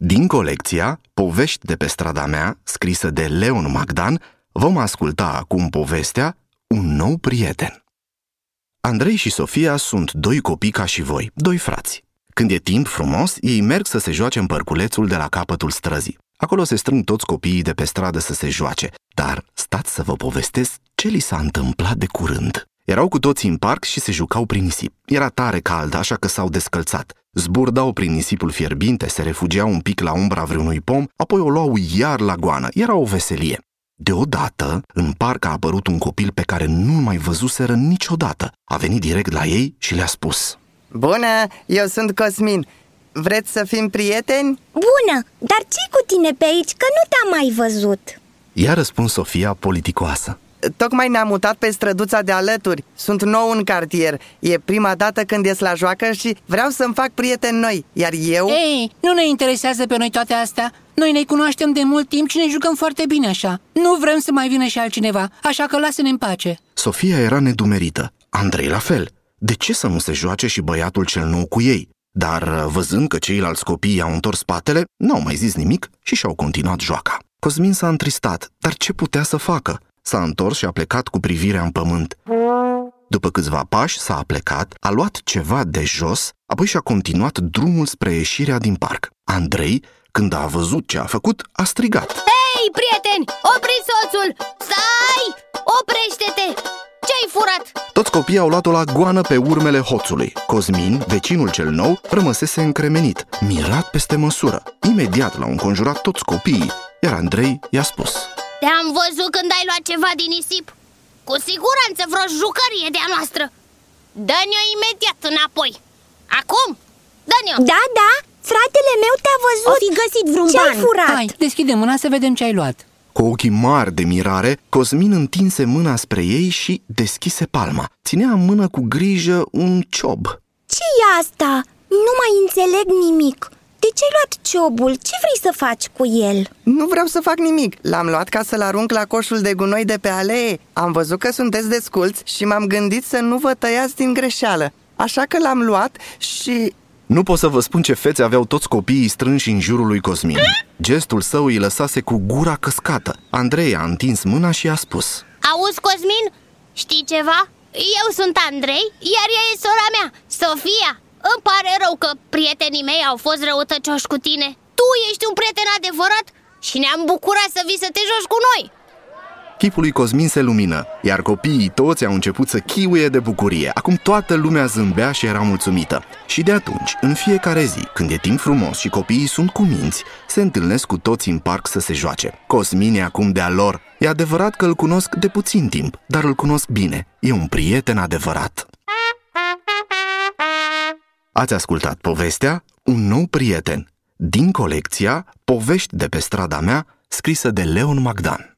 Din colecția Povești de pe strada mea, scrisă de Leon Magdan, vom asculta acum povestea Un nou prieten. Andrei și Sofia sunt doi copii ca și voi, doi frați. Când e timp frumos, ei merg să se joace în părculețul de la capătul străzii. Acolo se strâng toți copiii de pe stradă să se joace, dar stați să vă povestesc ce li s-a întâmplat de curând. Erau cu toții în parc și se jucau prin nisip. Era tare cald, așa că s-au descălțat. Zburdau prin nisipul fierbinte, se refugiau un pic la umbra vreunui pom, apoi o luau iar la goană. Era o veselie. Deodată, în parc a apărut un copil pe care nu-l mai văzuseră niciodată. A venit direct la ei și le-a spus Bună, eu sunt Cosmin Vreți să fim prieteni? Bună, dar ce cu tine pe aici, că nu te-am mai văzut? I-a răspuns Sofia politicoasă Tocmai ne-am mutat pe străduța de alături. Sunt nou în cartier. E prima dată când ies la joacă și vreau să-mi fac prieteni noi Iar eu... Ei, nu ne interesează pe noi toate astea. Noi ne cunoaștem de mult timp și ne jucăm foarte bine așa. Nu vrem să mai vină și altcineva, așa că lasă-ne în pace. Sofia era nedumerită, Andrei la fel. De ce să nu se joace și băiatul cel nou cu ei? Dar văzând că ceilalți copii i-au întors spatele, n-au mai zis nimic și și-au continuat joaca. Cosmin s-a întristat, dar ce putea să facă? S-a întors și a plecat cu privirea în pământ. După câțiva pași s-a plecat, a luat ceva de jos, apoi și-a continuat drumul spre ieșirea din parc. Andrei, când a văzut ce a făcut, a strigat. Hei, prieteni, opri soțul! Stai! Oprește-te! Ce-ai furat? Toți copiii au luat-o la goană pe urmele hoțului. Cosmin, vecinul cel nou, rămăsese încremenit, mirat peste măsură. Imediat l-au înconjurat toți copiii, iar Andrei i-a spus Te-am văzut când ai luat ceva din nisip Cu siguranță vreo jucărie de-a noastră Dă-ne-o imediat înapoi Acum, dă-ne-o Da, da, fratele meu te-a văzut O fi găsit vreun Ce-ai ban furat? Hai, deschide mâna să vedem ce ai luat Cu ochii mari de mirare, Cosmin întinse mâna spre ei și deschise palma. Ținea în mână cu grijă un ciob. ce e asta? Nu mai înțeleg nimic De ce ai luat ciobul? Ce vrei să faci cu el? Nu vreau să fac nimic L-am luat ca să-l arunc la coșul de gunoi de pe alee Am văzut că sunteți desculți și m-am gândit să nu vă tăiați din greșeală Așa că l-am luat și... Nu pot să vă spun ce fețe aveau toți copiii strânși în jurul lui Cosmin. Gestul său îi lăsase cu gura căscată. Andrei a întins mâna și a spus Auzi, Cosmin? Știi ceva? Eu sunt Andrei, iar ea e sora mea, Sofia Îmi pare rău că prietenii mei au fost răutăcioși cu tine Tu ești un prieten adevărat și ne-am bucurat să vii să te joci cu noi Chipul lui Cosmin se lumină, iar copiii toți au început să chiuie de bucurie. Acum toată lumea zâmbea și era mulțumită. Și de atunci, în fiecare zi, când e timp frumos și copiii sunt cu minți, se întâlnesc cu toți în parc să se joace. Cosmin e acum de-a lor. E adevărat că îl cunosc de puțin timp, dar îl cunosc bine. E un prieten adevărat. Ați ascultat povestea Un nou prieten din colecția Povești de pe strada mea, scrisă de Leon Magdan.